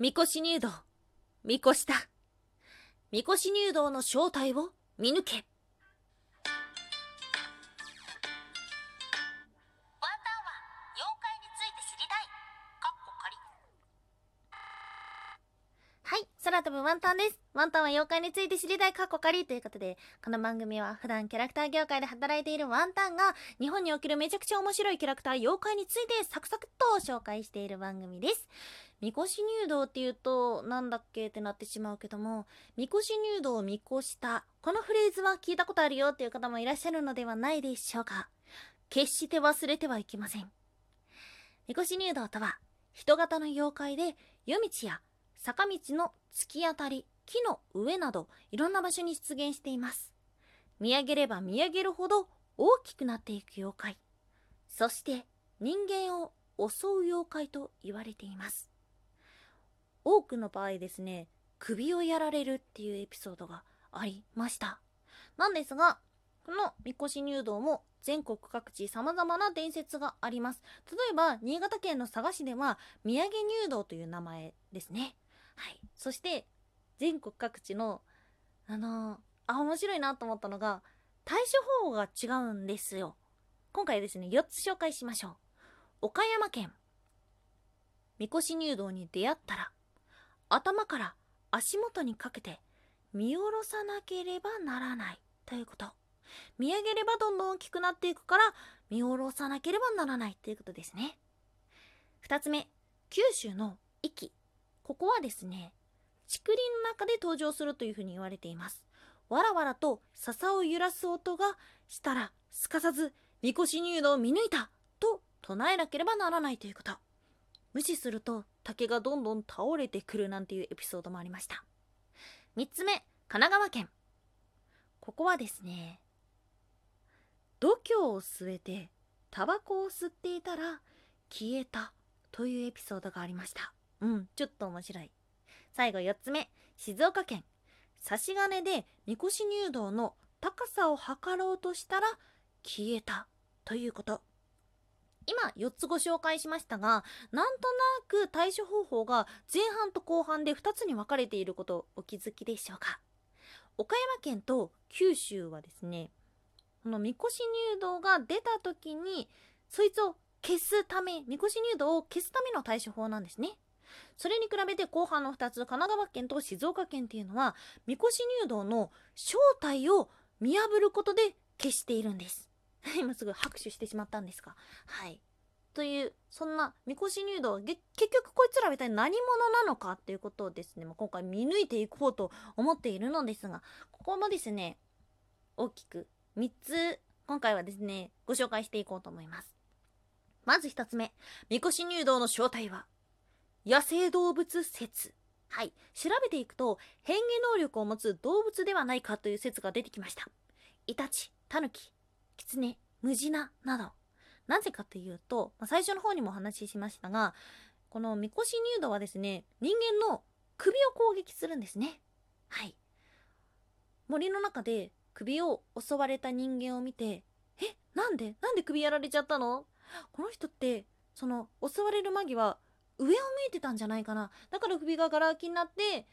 みこし入道。みこしたみこし入道の正体を見抜け。ワンタンは妖怪について知りたい。かっこ仮。はい空飛ぶワンタンです。ワンタンは妖怪について知りたい。過去仮。ということでこの番組は普段キャラクター業界で働いているワンタンが日本におけるめちゃくちゃ面白いキャラクター妖怪についてサクサクっと紹介している番組ですみこし入道っていうとなんだっけってなってしまうけどもみこし入道を見越したこのフレーズは聞いたことあるよっていう方もいらっしゃるのではないでしょうか。決して忘れてはいけません。みこし入道とは人型の妖怪で夜道や坂道の突き当たり木の上などいろんな場所に出現しています。見上げれば見上げるほど大きくなっていく妖怪。そして人間を襲う妖怪と言われています。多くの場合ですね首をやられるっていうエピソードがありました。なんですがこのみこし入道も全国各地様々な伝説があります。例えば新潟県の佐賀市では宮城入道という名前ですね。はい。そして全国各地のあのーあ面白いなと思ったのが対処方法が違うんですよ。今回ですね4つ紹介しましょう。岡山県。みこし入道に出会ったら頭から足元にかけて見下ろさなければならない。ということ。見上げればどんどん大きくなっていくから見下ろさなければならない。ということですね。2つ目。九州の壱岐。ここはですね竹林の中で登場するというふうに言われています。わらわらと笹を揺らす音がしたらすかさずみこし入道を見抜いたと唱えなければならないということ。無視すると竹がどんどん倒れてくるなんていうエピソードもありました。3つ目神奈川県。ここはですね度胸を据えてタバコを吸っていたら消えたというエピソードがありました。うんちょっと面白い。最後4つ目静岡県。差し金でみこし入道の高さを測ろうとしたら消えたということ。今4つご紹介しましたがなんとなく対処方法が前半と後半で2つに分かれていることお気づきでしょうか。岡山県と九州はですねこのみこし入道が出た時にそいつを消すためみこし入道を消すための対処法なんですね。それに比べて後半の2つ神奈川県と静岡県っていうのはみこし入道の正体を見破ることで消しているんです。今すぐ拍手してしまったんですがはい。というそんなみこし入道結局こいつらみたいに何者なのかっていうことをですね、今回見抜いていこうと思っているのですがここもですね大きく3つ今回はですねご紹介していこうと思います。まず1つ目みこし入道の正体は野生動物説。はい。調べていくと変化能力を持つ動物ではないかという説が出てきました。イタチタヌキキツネムジナなど。なぜかというと、まあ最初の方にもお話ししましたがこのみこし入道はですね人間の首を攻撃するんですね。はい。森の中で首を襲われた人間を見てえなんでなんで首やられちゃったの？この人ってその襲われる間際上を向いてたんじゃないかな。だから首がガラ空きになって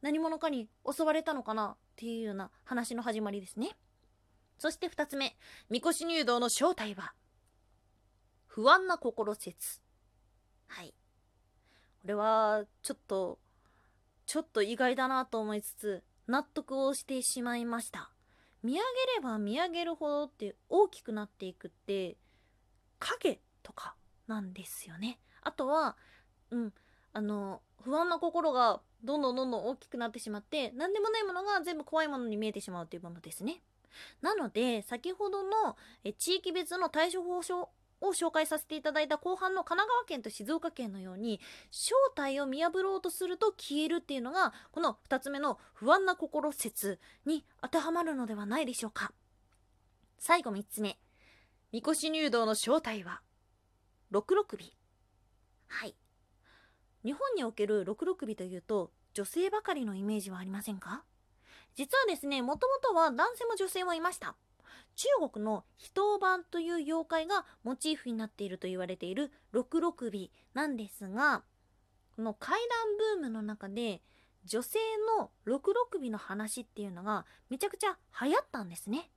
何者かに襲われたのかなっていうような話の始まりですね。そして2つ目みこし入道の正体は不安な心説。はい。これはちょっとちょっと意外だなと思いつつ納得をしてしまいました。見上げれば見上げるほどって大きくなっていくって影とかなんですよね。あとはうんあの不安な心がどんどんどんどん大きくなってしまって何でもないものが全部怖いものに見えてしまうというものですね。なので先ほどの地域別の対処法書を紹介させていただいた後半の神奈川県と静岡県のように正体を見破ろうとすると消えるっていうのがこの2つ目の不安な心説に当てはまるのではないでしょうか。最後3つ目。みこし入道の正体は六六尾。はい。日本における六六尾というと女性ばかりのイメージはありませんか？実はですねもともとは男性も女性もいました。中国の非当番という妖怪がモチーフになっていると言われている六六尾なんですがこの怪談ブームの中で女性の六六尾の話っていうのがめちゃくちゃ流行ったんですね。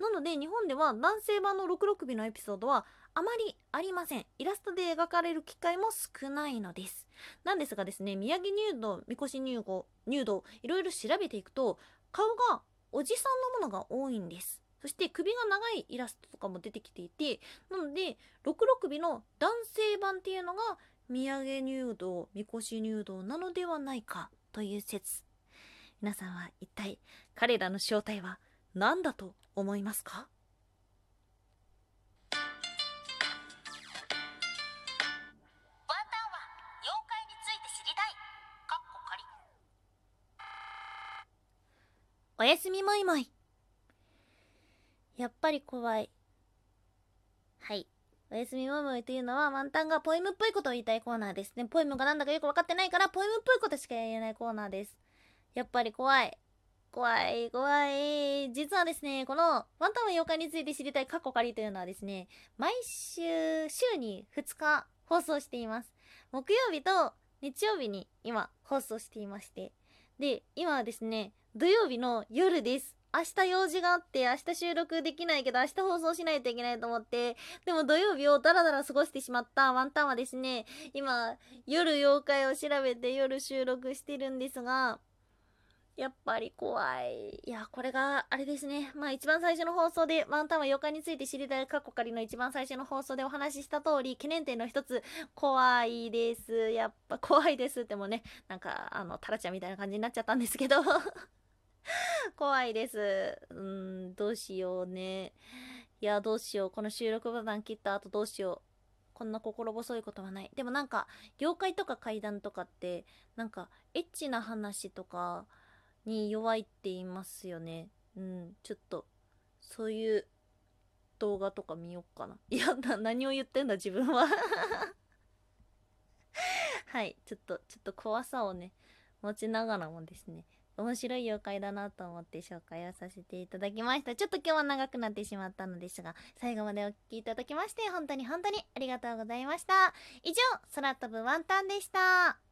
なので日本では男性版の六六尾のエピソードはあまりありません。イラストで描かれる機会も少ないのです。なんですがですね宮城入道みこし入道入道いろいろ調べていくと顔がおじさんのものが多いんです。そして首が長いイラストとかも出てきていてなので六六尾の男性版っていうのが土産入道みこし入道なのではないかという説。皆さんは一体彼らの正体は何だと思いますか？おやすみもいもい。やっぱり怖い。はい。おやすみもいもいというのはワンタンがポエムっぽいことを言いたいコーナーです。ねポエムがなんだかよく分かってないからポエムっぽいことしか言えないコーナーです。やっぱり怖い。怖い怖い。実はですねこのワンタンは妖怪について知りたいカッコ仮というのはですね毎週週に2日放送しています。木曜日と日曜日に今放送していまして。で今はですね土曜日の夜です明日用事があって明日収録できないけど明日放送しないといけないと思ってでも土曜日をダラダラ過ごしてしまったワンタンはですね今夜妖怪を調べて夜収録してるんですがやっぱり怖い。いや、これがあれですね。まあ一番最初の放送でワンタンは妖怪について知りたい過去仮の一番最初の放送でお話しした通り、懸念点の一つ、怖いです。やっぱ怖いですってもね、なんかあの、タラちゃんみたいな感じになっちゃったんですけど。怖いです。うん、どうしようね。いや、どうしよう。この収録ボタン切った後どうしよう。こんな心細いことはない。でもなんか、妖怪とか怪談とかって、なんか、エッチな話とかに弱いって言いますよね。うん、ちょっと、そういう動画とか見よっかな。いや、な、何を言ってんだ、自分は。はい、ちょっと、ちょっと怖さをね、持ちながらもですね、面白い妖怪だなと思って紹介をさせていただきました。ちょっと今日は長くなってしまったのですが、最後までお聞きいただきまして、本当に本当にありがとうございました。以上、空飛ぶワンタンでした。